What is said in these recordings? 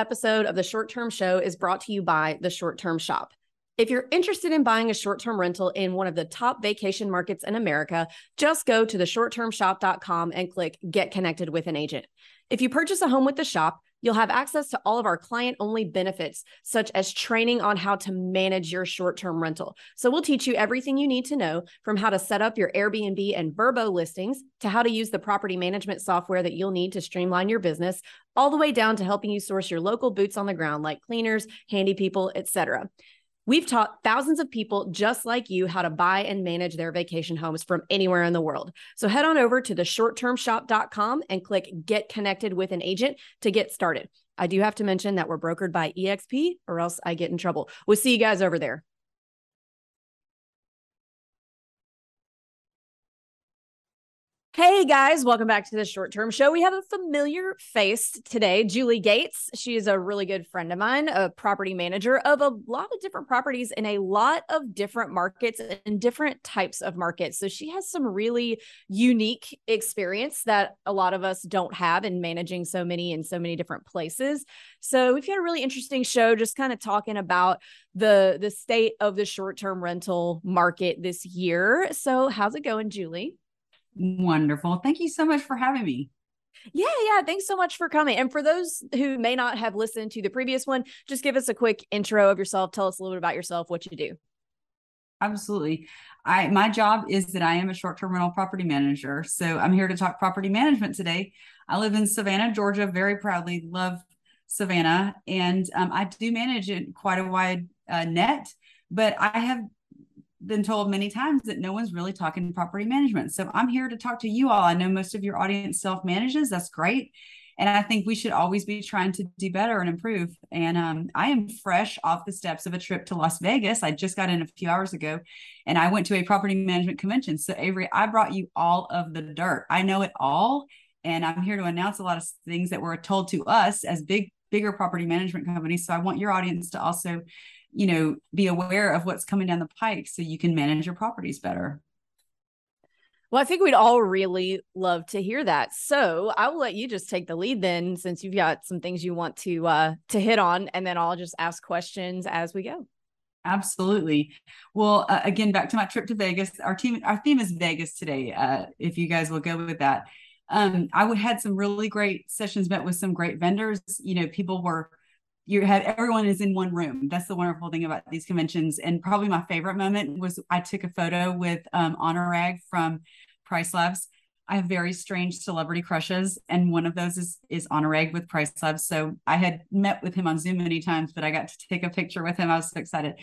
Episode of the Short Term Show is brought to you by the Short Term Shop. If you're interested in buying a short term rental in one of the top vacation markets in America, just go to theshorttermshop.com and click Get Connected with an Agent. If you purchase a home with the shop, you'll have access to all of our client only benefits, such as training on how to manage your short term rental. So, we'll teach you everything you need to know from how to set up your Airbnb and VRBO listings to how to use the property management software that you'll need to streamline your business, all the way down to helping you source your local boots on the ground like cleaners, handy people, etc. We've taught thousands of people just like you how to buy and manage their vacation homes from anywhere in the world. So head on over to the shorttermshop.com and click get connected with an agent to get started. I do have to mention that we're brokered by EXP or else I get in trouble. We'll see you guys over there. Hey guys, welcome back to the short term show. We have a familiar face today, Julie Gates. She is a really good friend of mine, a property manager of a lot of different properties in a lot of different markets and different types of markets. So she has some really unique experience that a lot of us don't have in managing so many in so many different places. So we've got a really interesting show just kind of talking about the the state of the short-term rental market this year. So how's it going, Julie? Wonderful. Thank you so much for having me. Yeah, yeah. Thanks so much for coming. And for those who may not have listened to the previous one, just give us a quick intro of yourself. Tell us a little bit about yourself, what you do. Absolutely. I my job is that I am a short-term rental property manager. So I'm here to talk property management today. I live in Savannah, Georgia, very proudly love Savannah, and um, I do manage it quite a wide uh, net. But I have been told many times that no one's really talking property management. So I'm here to talk to you all. I know most of your audience self manages. That's great. And I think we should always be trying to do better and improve. And um, I am fresh off the steps of a trip to Las Vegas. I just got in a few hours ago and I went to a property management convention. So, Avery, I brought you all of the dirt. I know it all. And I'm here to announce a lot of things that were told to us as big, bigger property management companies. So I want your audience to also you know be aware of what's coming down the pike so you can manage your properties better well, I think we'd all really love to hear that. So I will let you just take the lead then, since you've got some things you want to uh, to hit on, and then I'll just ask questions as we go. Absolutely. Well, uh, again, back to my trip to Vegas. Our team, our theme is Vegas today. Uh, if you guys will go with that, um, I had some really great sessions. Met with some great vendors. You know, people were you have everyone is in one room. That's the wonderful thing about these conventions. And probably my favorite moment was I took a photo with um, Anurag from PriceLabs. I have very strange celebrity crushes, and one of those is is Anurag with Price Labs. So I had met with him on Zoom many times, but I got to take a picture with him. I was so excited.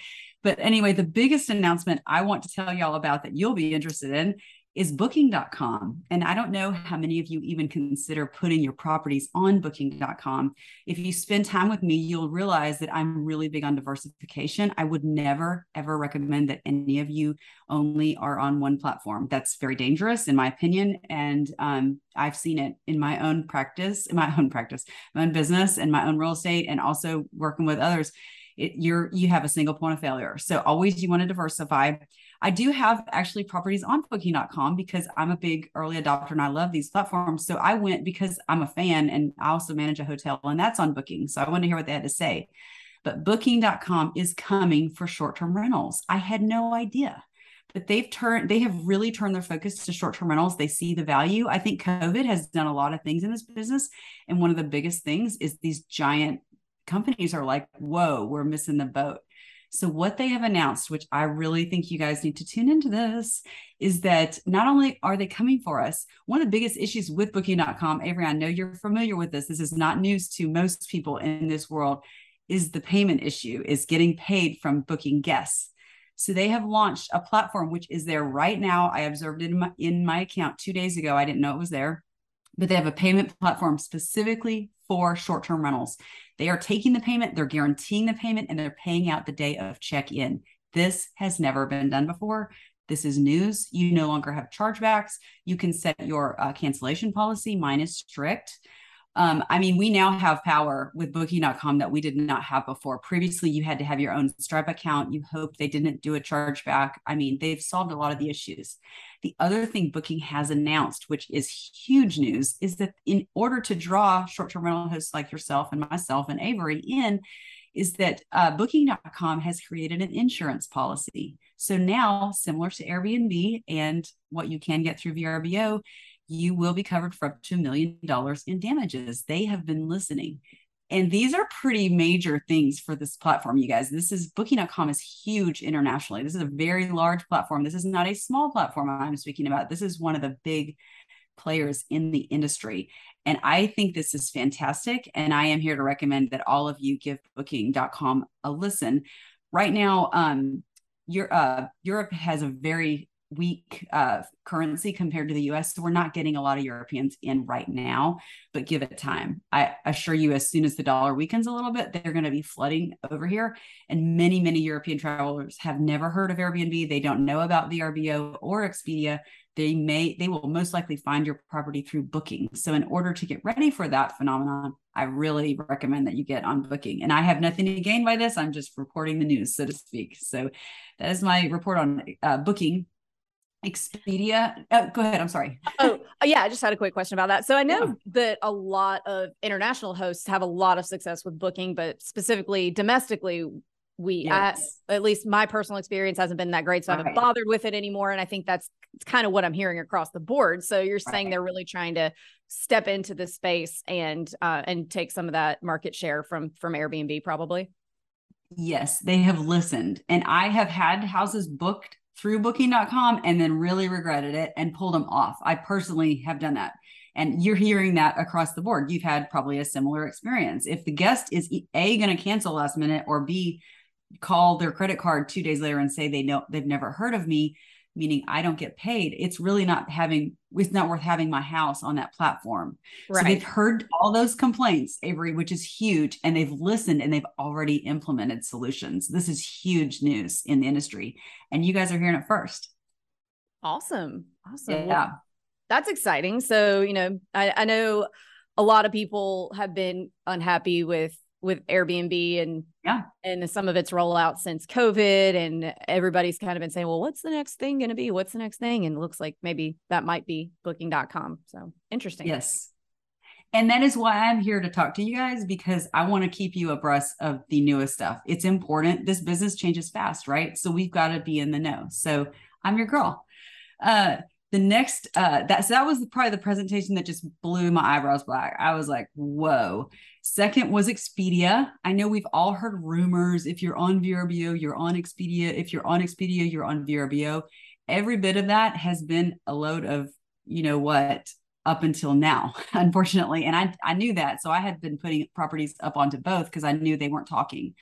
But anyway, the biggest announcement I want to tell y'all about that you'll be interested in is booking.com. And I don't know how many of you even consider putting your properties on booking.com. If you spend time with me, you'll realize that I'm really big on diversification. I would never, ever recommend that any of you only are on one platform. That's very dangerous, in my opinion. And um, I've seen it in my own practice, in my own practice, my own business, and my own real estate, and also working with others. It, you're you have a single point of failure. So always you want to diversify. I do have actually properties on booking.com because I'm a big early adopter and I love these platforms. So I went because I'm a fan and I also manage a hotel and that's on booking. So I wanted to hear what they had to say. But booking.com is coming for short-term rentals. I had no idea. But they've turned they have really turned their focus to short-term rentals. They see the value. I think COVID has done a lot of things in this business. And one of the biggest things is these giant companies are like, whoa, we're missing the boat. So, what they have announced, which I really think you guys need to tune into this, is that not only are they coming for us, one of the biggest issues with booking.com, Avery, I know you're familiar with this. This is not news to most people in this world, is the payment issue, is getting paid from booking guests. So they have launched a platform which is there right now. I observed it in my, in my account two days ago. I didn't know it was there, but they have a payment platform specifically for short term rentals. They are taking the payment, they're guaranteeing the payment, and they're paying out the day of check in. This has never been done before. This is news. You no longer have chargebacks. You can set your uh, cancellation policy. Mine is strict. Um, I mean, we now have power with booking.com that we did not have before. Previously, you had to have your own Stripe account. You hoped they didn't do a chargeback. I mean, they've solved a lot of the issues. The other thing Booking has announced, which is huge news, is that in order to draw short term rental hosts like yourself and myself and Avery in, is that uh, Booking.com has created an insurance policy. So now, similar to Airbnb and what you can get through VRBO, you will be covered for up to a million dollars in damages. They have been listening. And these are pretty major things for this platform, you guys. This is booking.com is huge internationally. This is a very large platform. This is not a small platform I'm speaking about. This is one of the big players in the industry. And I think this is fantastic. And I am here to recommend that all of you give booking.com a listen. Right now, um, uh, Europe has a very weak uh, currency compared to the US. So we're not getting a lot of Europeans in right now, but give it time. I assure you, as soon as the dollar weakens a little bit, they're going to be flooding over here. And many, many European travelers have never heard of Airbnb. They don't know about VRBO or Expedia. They may, they will most likely find your property through booking. So in order to get ready for that phenomenon, I really recommend that you get on booking. And I have nothing to gain by this. I'm just reporting the news, so to speak. So that is my report on uh, booking Expedia. Oh, go ahead. I'm sorry. oh, yeah. I just had a quick question about that. So I know yeah. that a lot of international hosts have a lot of success with booking, but specifically domestically, we yes. I, at least my personal experience hasn't been that great. So. I haven't bothered with it anymore. And I think that's kind of what I'm hearing across the board. So you're saying right. they're really trying to step into the space and uh, and take some of that market share from from Airbnb, probably. Yes, they have listened. And I have had houses booked through booking.com and then really regretted it and pulled them off. I personally have done that. And you're hearing that across the board. You've had probably a similar experience. If the guest is A, going to cancel last minute or B, call their credit card two days later and say they know they've never heard of me, meaning I don't get paid, it's really not having, it's not worth having my house on that platform. Right. So they've heard all those complaints, Avery, which is huge. And they've listened and they've already implemented solutions. This is huge news in the industry. And you guys are hearing it first. Awesome. Awesome. Yeah. Well, that's exciting. So, you know, I, I know a lot of people have been unhappy with with Airbnb and yeah, and some of its rollout since COVID, and everybody's kind of been saying, well, what's the next thing going to be? What's the next thing? And it looks like maybe that might be Booking.com. So interesting. Yes. And that is why I'm here to talk to you guys because I want to keep you abreast of the newest stuff. It's important. This business changes fast, right? So we've got to be in the know. So I'm your girl. Uh, the next uh that so that was probably the presentation that just blew my eyebrows black. I was like whoa. Second was expedia. I know we've all heard rumors if you're on vrbo you're on expedia. If you're on expedia you're on vrbo every bit of that has been a load of you know what up until now unfortunately. And i i knew that. So i had been putting properties up onto both because i knew they weren't talking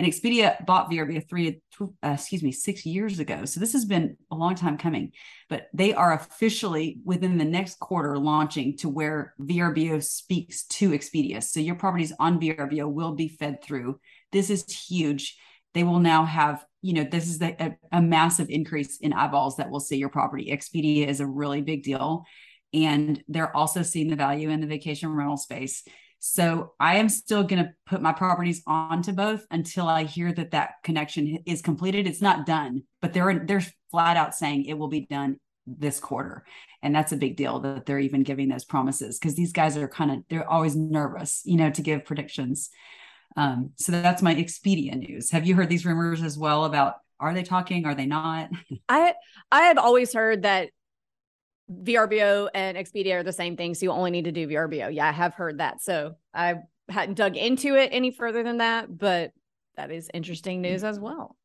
and Expedia bought VRBO three, uh, excuse me, six years ago. So this has been a long time coming, but they are officially within the next quarter launching to where VRBO speaks to Expedia. So your properties on VRBO will be fed through. This is huge. They will now have, you know, this is the, a, a massive increase in eyeballs that will see your property. Expedia is a really big deal. And they're also seeing the value in the vacation rental space. So I am still going to put my properties onto both until I hear that that connection is completed. It's not done, but they're they're flat out saying it will be done this quarter, and that's a big deal that they're even giving those promises because these guys are kind of they're always nervous, you know, to give predictions. Um, so that's my Expedia news. Have you heard these rumors as well about are they talking? Are they not? I I have always heard that VRBO and Expedia are the same thing. So you only need to do VRBO. Yeah, I have heard that. So I hadn't dug into it any further than that, but that is interesting mm. news as well.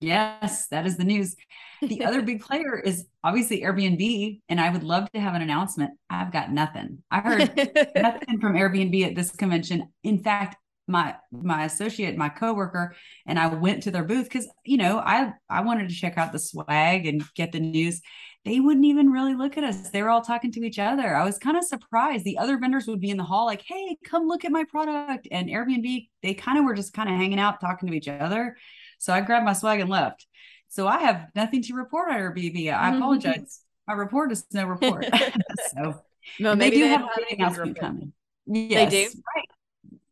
Yes, that is the news. The other big player is obviously Airbnb, and I would love to have an announcement. I've got nothing. I heard nothing from Airbnb at this convention. In fact, my my associate, my coworker, and I went to their booth because you know I I wanted to check out the swag and get the news. They wouldn't even really look at us. They were all talking to each other. I was kind of surprised. The other vendors would be in the hall, like, "Hey, come look at my product." And Airbnb, they kind of were just kind of hanging out, talking to each other. So I grabbed my swag and left. So I have nothing to report on Airbnb. I apologize. my report is no report. so no, maybe they do they have a big announcement coming. Yes, they do. Right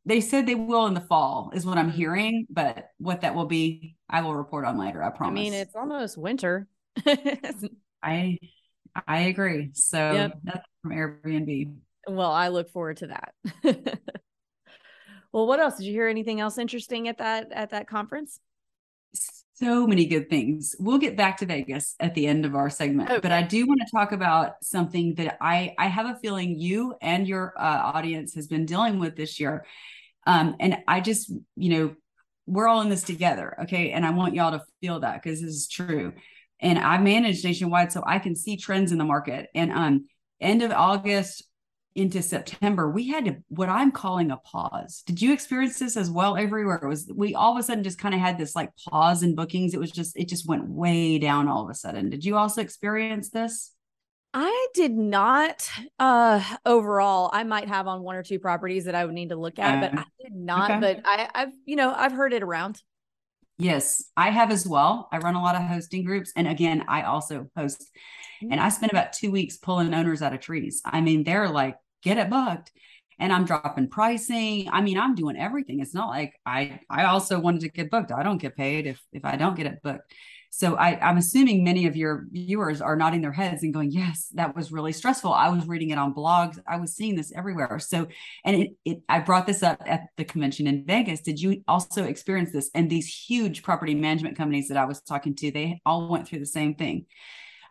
they said they will in the fall is what i'm mm-hmm. hearing but what that will be i will report on later i promise i mean it's almost winter. I i agree. So yep. that's from airbnb. Well i look forward to that. Well what else? Did you hear anything else interesting at that at that conference so many good things. We'll get back to Vegas at the end of our segment, okay. but I do want to talk about something that I I have a feeling you and your uh, audience has been dealing with this year, um, and I just you know we're all in this together, okay? And I want y'all to feel that because this is true. And I manage nationwide, so I can see trends in the market. And um, end of August, into September, we had to what I'm calling a pause. Did you experience this as well everywhere? It was we all of a sudden just kind of had this like pause in bookings. It was just it just went way down all of a sudden. Did you also experience this? I did not uh overall. I might have on one or two properties that I would need to look at, but I did not. Okay. But I, I've you know, I've heard it around. Yes, I have as well. I run a lot of hosting groups. And again, I also host. And I spent about two weeks pulling owners out of trees. I mean, they're like get it booked and I'm dropping pricing. I mean, I'm doing everything. It's not like I I also wanted to get booked. I don't get paid if if I don't get it booked. So I, I'm assuming many of your viewers are nodding their heads and going, "Yes, that was really stressful." I was reading it on blogs. I was seeing this everywhere. So, and it, it I brought this up at the convention in Vegas. Did you also experience this? And these huge property management companies that I was talking to, they all went through the same thing.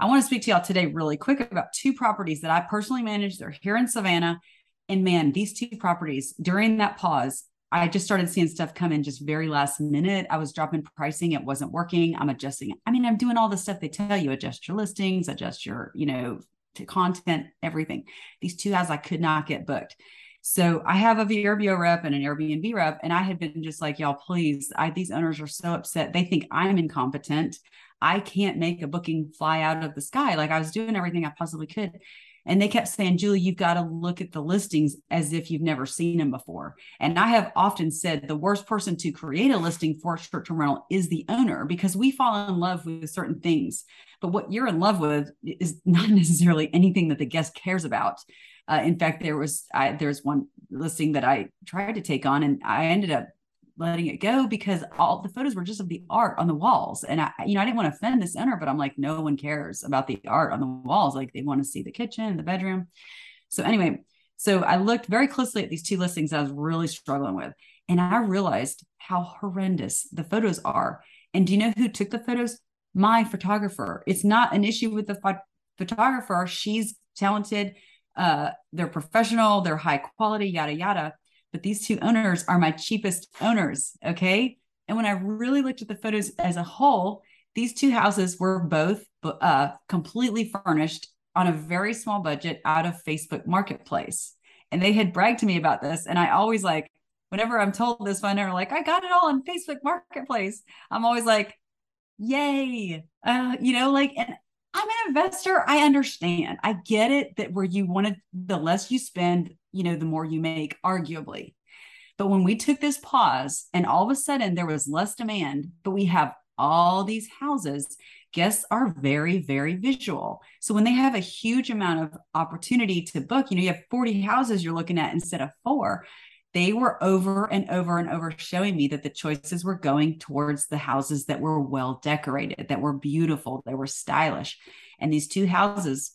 I want to speak to y'all today really quick about two properties that I personally manage. They're here in Savannah. And man, these two properties during that pause, I just started seeing stuff come in just very last minute. I was dropping pricing, it wasn't working. I'm adjusting. I mean, I'm doing all the stuff they tell you adjust your listings, adjust your, you know, to content, everything. These two houses I could not get booked. So I have a VRBO rep and an Airbnb rep, and I had been just like, y'all, please. I, these owners are so upset. They think I'm incompetent. I can't make a booking fly out of the sky. Like I was doing everything I possibly could. And they kept saying, Julie, you've got to look at the listings as if you've never seen them before. And I have often said the worst person to create a listing for a short term rental is the owner because we fall in love with certain things. But what you're in love with is not necessarily anything that the guest cares about. Uh, in fact, there was I, there's one listing that I tried to take on, and I ended up letting it go because all the photos were just of the art on the walls. And I, you know, I didn't want to offend this owner, but I'm like, no one cares about the art on the walls. Like they want to see the kitchen, the bedroom. So anyway, so I looked very closely at these two listings I was really struggling with. And I realized how horrendous the photos are. And do you know who took the photos? My photographer. It's not an issue with the pho- photographer. She's talented. Uh, they're professional. They're high quality. Yada yada but these two owners are my cheapest owners. Okay. And when I really looked at the photos as a whole, these two houses were both uh, completely furnished on a very small budget out of Facebook Marketplace. And they had bragged to me about this. And I always like, whenever I'm told this they're like, I got it all on Facebook Marketplace. I'm always like, yay. Uh, you know, like, and I'm an investor. I understand. I get it that where you wanted the less you spend, you know, the more you make, arguably. But when we took this pause and all of a sudden there was less demand, but we have all these houses, guests are very, very visual. So when they have a huge amount of opportunity to book, you know, you have 40 houses you're looking at instead of four. They were over and over and over showing me that the choices were going towards the houses that were well decorated, that were beautiful, that were stylish. And these two houses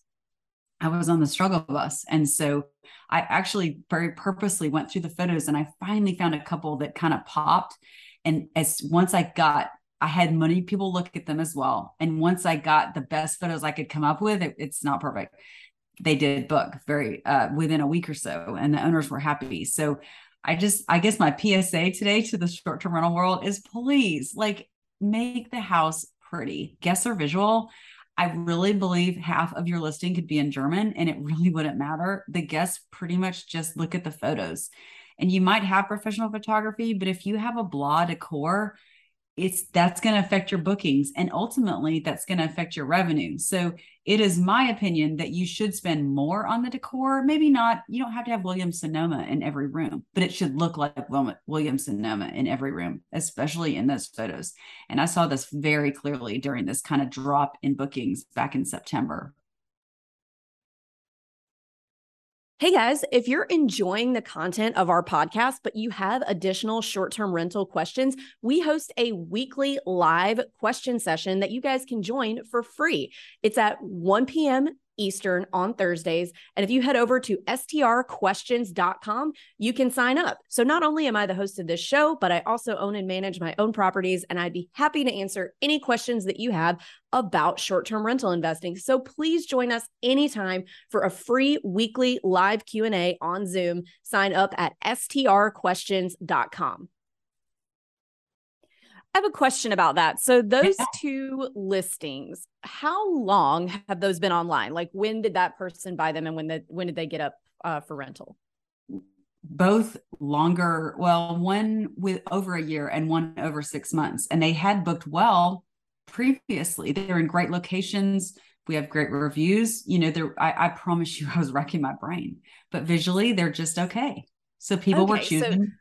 I was on the struggle bus. And so I actually very purposely went through the photos and I finally found a couple that kind of popped. And as once I got, I had many people look at them as well. And once I got the best photos I could come up with, it, it's not perfect. They did book very uh, within a week or so, and the owners were happy. So I just, I guess my PSA today to the short term rental world is please like make the house pretty. Guests are visual. I really believe half of your listing could be in German and it really wouldn't matter. The guests pretty much just look at the photos. and you might have professional photography, but if you have a blah decor, it's that's going to affect your bookings and ultimately that's going to affect your revenue. So it is my opinion that you should spend more on the decor. Maybe not, you don't have to have Williams Sonoma in every room, but it should look like Williams Sonoma in every room, especially in those photos. And I saw this very clearly during this kind of drop in bookings back in September. Hey guys, if you're enjoying the content of our podcast, but you have additional short term rental questions, we host a weekly live question session that you guys can join for free. It's at 1 p.m. Eastern on Thursdays. And if you head over to strquestions.com, you can sign up. So not only am I the host of this show, but I also own and manage my own properties and I'd be happy to answer any questions that you have about short-term rental investing. So please join us anytime for a free weekly live Q&A on Zoom. Sign up at strquestions.com. I have a question about that. So those yeah. two listings, how long have those been online? Like when did that person buy them and when the when did they get up uh, for rental? Both longer, well, one with over a year and one over 6 months. And they had booked well previously. They're in great locations. We have great reviews. You know, they're I, I promise you I was wrecking my brain. But visually they're just okay. So people okay, were choosing so-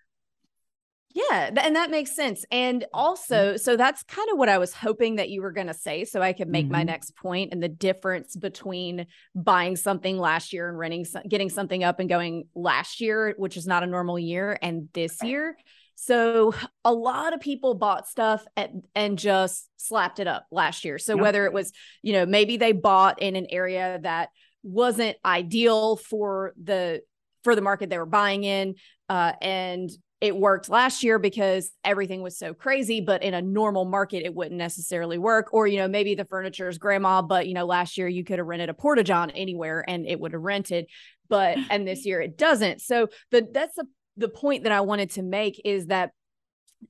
yeah, and that makes sense. And mm-hmm. also, so that's kind of what I was hoping that you were going to say so I could make mm-hmm. my next point and the difference between buying something last year and renting getting something up and going last year, which is not a normal year and this year. So a lot of people bought stuff at, and just slapped it up last year. So yep. whether it was, you know, maybe they bought in an area that wasn't ideal for the for the market they were buying in uh, and it worked last year because everything was so crazy but in a normal market it wouldn't necessarily work. Or you know maybe the furniture is grandma but you know last year you could have rented a porta john anywhere and it would have rented. But and this year it doesn't. So the that's the the point that i wanted to make is that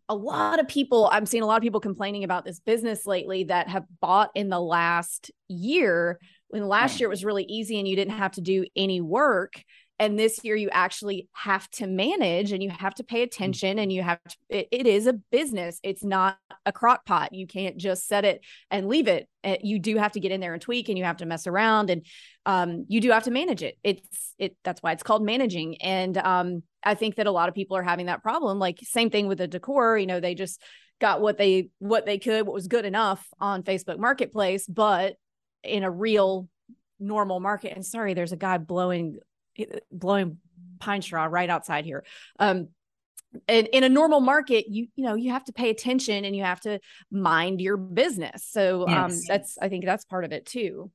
a lot of people i'm seeing a lot of people complaining about this business lately that have bought in the last year when last mm. year it was really easy and you didn't have to do any work and this year you actually have to manage and you have to pay mm. attention and you have to it, it is a business. It's not a crock pot. You can't just set it and leave it. Eh, you do have to get in there and tweak and you have to mess around and um, you do have to manage it. It's it that's why it's called managing. And um, i think that a lot of people are having that problem. Like same thing with the decor. You know they just got what they what they could what was good enough on facebook marketplace but in a real normal market and sorry there's a guy blowing blowing pine straw right outside here. Um, and in a normal market, you you know you have to pay attention and you have to mind your business. So um, yes. um, that's I think that's part of it too.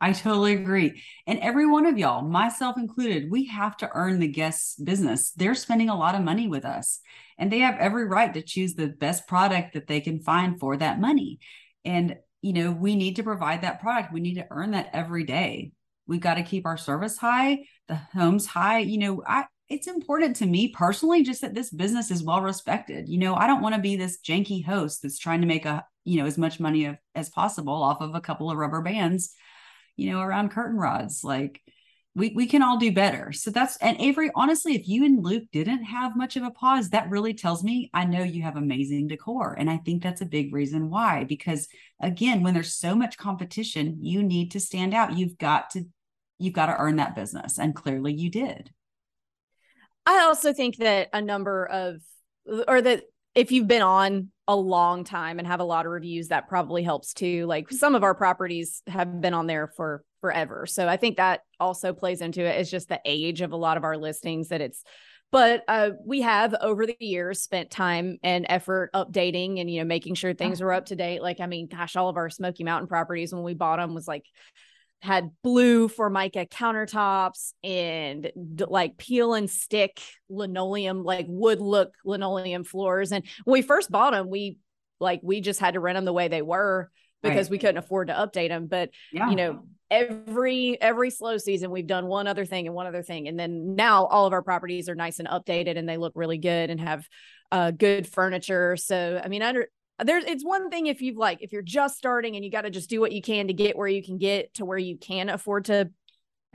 I totally agree. And every one of y'all, myself included, we have to earn the guest's business. They're spending a lot of money with us, and they have every right to choose the best product that they can find for that money. And you know, we need to provide that product. We need to earn that every day we got to keep our service high, the homes high. You know, I it's important to me personally just that this business is well respected. You know, I don't want to be this janky host that's trying to make a, you know, as much money of, as possible off of a couple of rubber bands, you know, around curtain rods. Like we we can all do better. So that's and Avery, honestly, if you and Luke didn't have much of a pause, that really tells me I know you have amazing decor. And I think that's a big reason why. Because again, when there's so much competition, you need to stand out. You've got to you've got to earn that business. And clearly you did. I also think that a number of, or that if you've been on a long time and have a lot of reviews, that probably helps too. Like some of our properties have been on there for forever. So I think that also plays into it. It's just the age of a lot of our listings that it's, but uh, we have over the years spent time and effort updating and you know making sure things are up to date like i mean gosh all of our smoky mountain properties when we bought them was like had blue formica countertops and like peel and stick linoleum, like wood look linoleum floors. And when we first bought them, we like we just had to rent them the way they were because right. we couldn't afford to update them. But yeah. you know, every every slow season we've done one other thing and one other thing, and then now all of our properties are nice and updated and they look really good and have uh, good furniture. So I mean, under there's it's one thing if you've like if you're just starting and you got to just do what you can to get where you can get to where you can afford to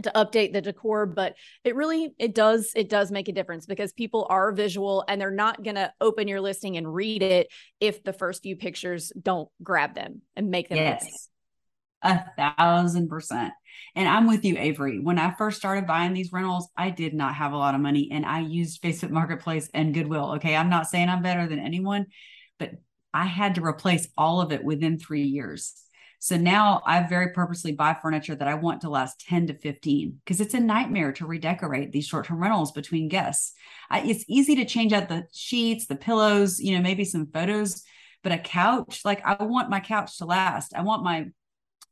to update the decor but it really it does it does make a difference because people are visual and they're not going to open your listing and read it if the first few pictures don't grab them and make them yes a thousand percent and i'm with you avery when i first started buying these rentals i did not have a lot of money and i used facebook marketplace and goodwill okay i'm not saying i'm better than anyone but i had to replace all of it within three years so now I very purposely buy furniture that I want to last 10 to 15 because it's a nightmare to redecorate these short term rentals between guests. I, it's easy to change out the sheets, the pillows, you know, maybe some photos, but a couch, like I want my couch to last. I want my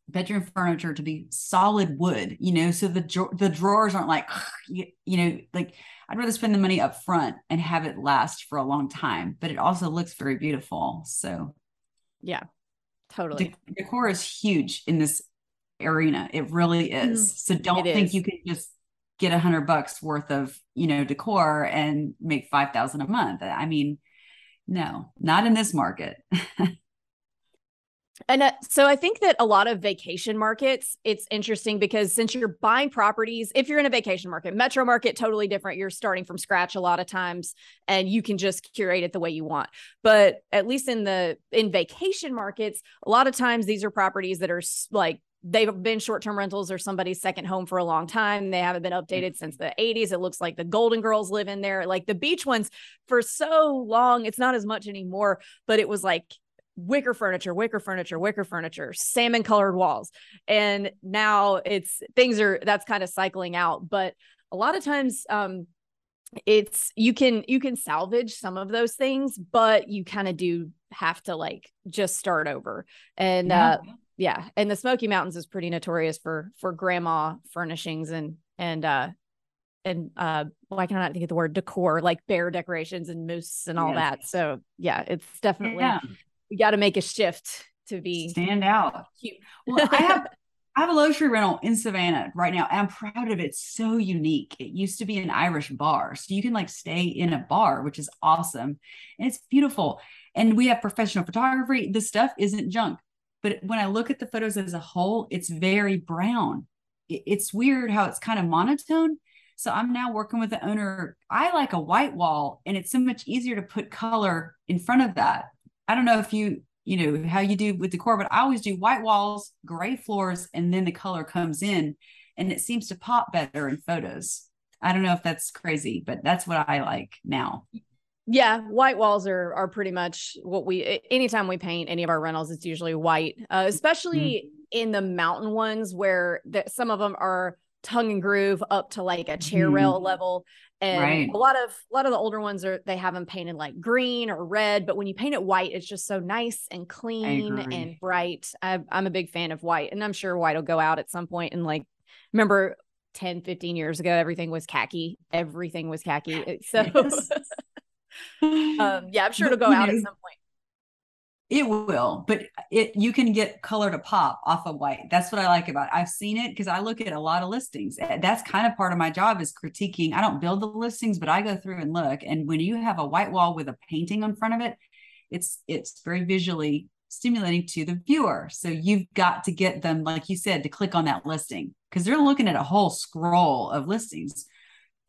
bedroom furniture to be solid wood, you know, so the the drawers aren't like, you, you know, like I'd rather spend the money up front and have it last for a long time, but it also looks very beautiful. So, yeah, Totally. De- decor is huge in this arena. It really is. Mm, so don't think is. you can just get a hundred bucks worth of, you know, decor and make 5,000 a month. I mean, no, not in this market. And uh, so I think that a lot of vacation markets, it's interesting because since you're buying properties, if you're in a vacation market, metro market, totally different. You're starting from scratch a lot of times and you can just curate it the way you want. But at least in the in vacation markets, a lot of times these are properties that are like they've been short-term rentals or somebody's second home for a long time. They haven't been updated since the 80s. It looks like the Golden Girls live in there. Like the beach ones for so long, it's not as much anymore, but it was like wicker furniture, wicker furniture, wicker furniture, salmon colored walls. And now it's things are that's kind of cycling out. But a lot of times um it's you can you can salvage some of those things, but you kind of do have to like just start over. And yeah. uh yeah, and the Smoky Mountains is pretty notorious for for grandma furnishings and and uh and uh why can I not think of the word decor like bear decorations and moose and all yes. that. So yeah, it's definitely yeah we got to make a shift to be stand out. Cute. well, I have I have a luxury rental in Savannah right now. I'm proud of it. It's so unique. It used to be an Irish bar. So you can like stay in a bar, which is awesome. And it's beautiful. And we have professional photography. The stuff isn't junk. But when I look at the photos as a whole, it's very brown. It's weird how it's kind of monotone. So I'm now working with the owner. I like a white wall, and it's so much easier to put color in front of that I don't know if you, you know, how you do with decor, but I always do white walls, gray floors, and then the color comes in and it seems to pop better in photos. I don't know if that's crazy, but that's what I like now. Yeah, white walls are are pretty much what we anytime we paint any of our rentals it's usually white. Uh, especially mm-hmm. in the mountain ones where the, some of them are tongue and groove up to like a chair mm-hmm. rail level and right. a lot of a lot of the older ones are they have them painted like green or red but when you paint it white it's just so nice and clean and bright. I, i'm a big fan of white and i'm sure white will go out at some point and like remember 10 15 years ago everything was khaki everything was khaki. So um yeah i'm sure it'll go out at some point it will, but it you can get color to pop off of white. That's what I like about it. I've seen it because I look at a lot of listings. Eh, that's kind of part of my job is critiquing. I don't build the listings, but I go through and look. And when you have a white wall with a painting in front of it, it's it's very visually stimulating to the viewer. So you've got to get them, like you said, to click on that listing because they're looking at a whole scroll of listings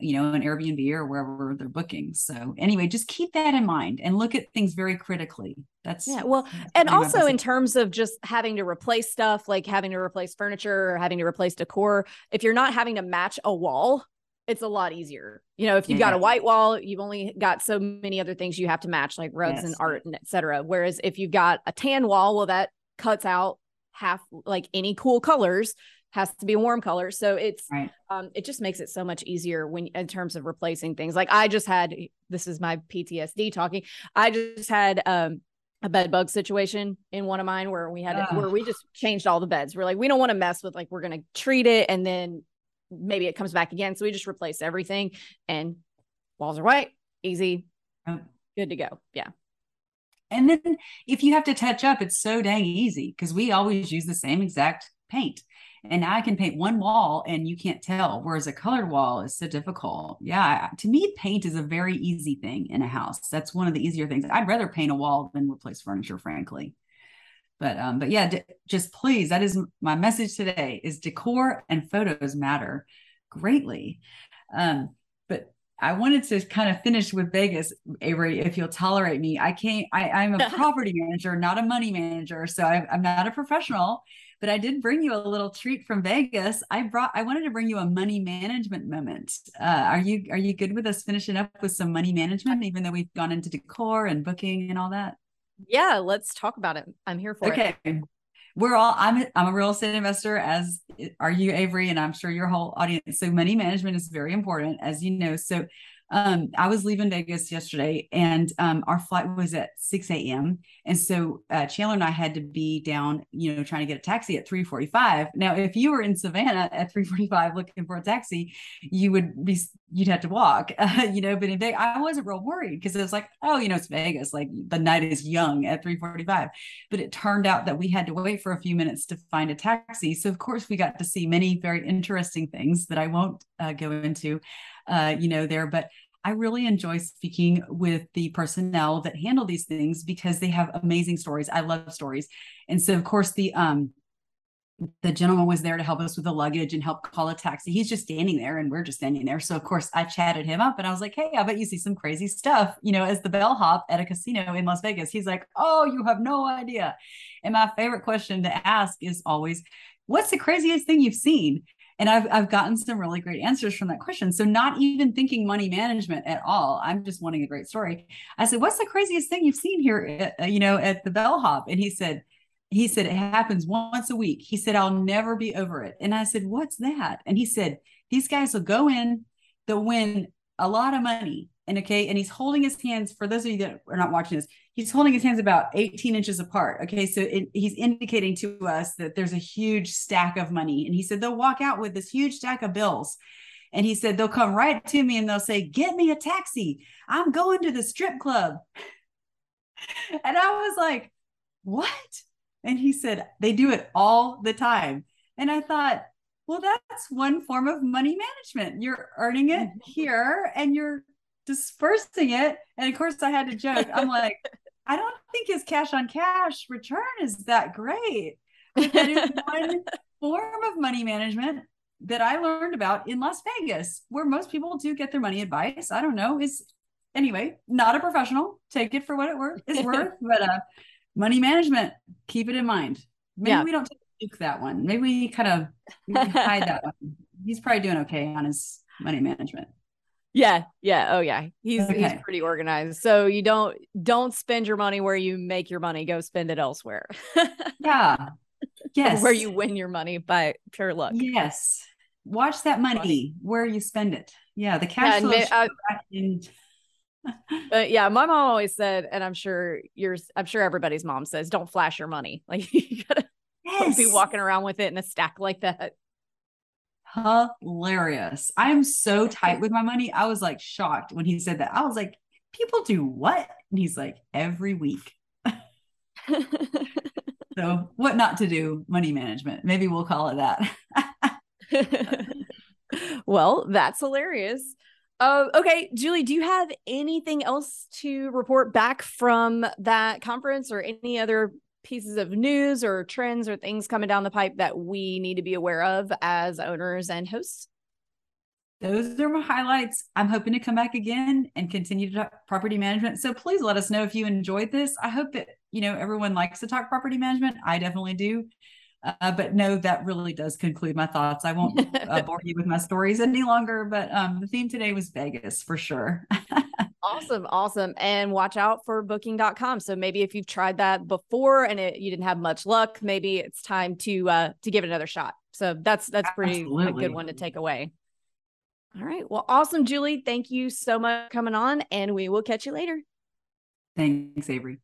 you know, an Airbnb or wherever they're booking. So anyway, just keep that in mind and look at things very critically. That's yeah. Well, that's and also in terms of just having to replace stuff, like having to replace furniture or having to replace decor, if you're not having to match a wall, it's a lot easier. You know, if you've got a white wall, you've only got so many other things you have to match, like rugs yes. and art and etc. Whereas if you've got a tan wall, well, that cuts out half like any cool colors has to be a warm color. So it's right. um it just makes it so much easier when in terms of replacing things. Like I just had this is my PTSD talking. I just had um a bed bug situation in one of mine where we had where we just changed all the beds. We're like, we don't want to mess with like we're gonna treat it and then maybe it comes back again. So we just replace everything and walls are white, easy, good to go. Yeah. And then if you have to touch up, it's so dang easy because we always use the same exact paint and I can paint one wall and you can't tell, whereas a colored wall is so difficult. Yeah, to me, paint is a very easy thing in a house. That's one of the easier things. I'd rather paint a wall than replace furniture, frankly. But um, but yeah, d- just please, that is my message today: is decor and photos matter greatly. Um, but I wanted to kind of finish with Vegas, Avery, if you'll tolerate me. I can't, I, I'm a property manager, not a money manager. So I, I'm not a professional, but I did bring you a little treat from Vegas. I brought, I wanted to bring you a money management moment. Uh, are you, are you good with us finishing up with some money management, even though we've gone into decor and booking and all that? Yeah, let's talk about it. I'm here for okay. it. Okay we're all I'm I'm a real estate investor as are you Avery and I'm sure your whole audience so money management is very important as you know so um, I was leaving Vegas yesterday and um, our flight was at 6 a.m. And so uh, Chandler and I had to be down, you know, trying to get a taxi at 345. Now, if you were in Savannah at 345 looking for a taxi, you would be, you'd have to walk, uh, you know, but in Vegas, I wasn't real worried because it was like, oh, you know, it's Vegas, like the night is young at 345. But it turned out that we had to wait for a few minutes to find a taxi. So, of course, we got to see many very interesting things that I won't uh, go into uh, you know, there. But I really enjoy speaking with the personnel that handle these things because they have amazing stories. I love stories. And so, of course, the um, the gentleman was there to help us with the luggage and help call a taxi. He's just standing there and we're just standing there. So of course I chatted him up and I was like, Hey, I bet you see some crazy stuff, you know, as the bellhop at a casino in Las Vegas. He's like, Oh, you have no idea. And my favorite question to ask is always, what's the craziest thing you've seen? And I've, I've gotten some really great answers from that question. So, not even thinking money management at all. I'm just wanting a great story. I said, What's the craziest thing you've seen here, at, uh, you know, at the bellhop? And he said, he said it happens once a week. He said, I'll never be over it. And I said, What's that? And he said, These guys will go in, they'll win a lot of money. And okay, and he's holding his hands for those of you that are not watching this, he's holding his hands about 18 inches apart. Okay. So it, he's indicating to us that there's a huge stack of money. And he said they'll walk out with this huge stack of bills. And he said they'll come right to me and they'll say, Get me a taxi. I'm going to the strip club. and I was like, What? And he said, They do it all the time. And I thought, well, that's one form of money management. You're earning it mm-hmm. here and you're dispersing it. And of course, I had to joke. I'm like, I don't think his cash on cash return is that great. But that is one form of money management that I learned about in Las Vegas, where most people do get their money advice. I don't know. Is anyway, not a professional. Take it for what it worth is worth, but uh money management, keep it in mind. Maybe yeah. we don't take that one. Maybe we kind of hide that one. He's probably doing okay on his money management. Yeah, yeah. Oh yeah. He's okay. he's pretty organized. So you don't don't spend your money where you make your money. Go spend it elsewhere. yeah. Yes. where you win your money by pure luck. Yes. Watch that money, money. where you spend it. Yeah, the cash yeah, flow. uh, yeah, my mom always said, and I'm sure yours, I'm sure everybody's mom says, don't flash your money. Like you gotta yes. be walking around with it in a stack like that hilarious. I am so tight with my money. I was like shocked when he said that. I was like, people do what? And he's like, every week. so, what not to do? Money management. Maybe we'll call it that. well, that's hilarious. Uh, okay, Julie, do you have anything else to report back from that conference or any other pieces of news or trends or things coming down the pipe that we need to be aware of as owners and hosts? Those are my highlights. I'm hoping to come back again and continue to talk property management. So please let us know if you enjoyed this. I hope that you know everyone likes to talk property management. I definitely do. Uh, but no, that really does conclude my thoughts. I won't uh, bore you with my stories any longer. But um, the theme today was Vegas for sure. awesome, awesome, and watch out for Booking.com. So maybe if you've tried that before and it, you didn't have much luck, maybe it's time to uh, to give it another shot. So that's that's pretty a good one to take away. All right. Well, awesome, Julie. Thank you so much coming on, and we will catch you later. Thanks, Avery.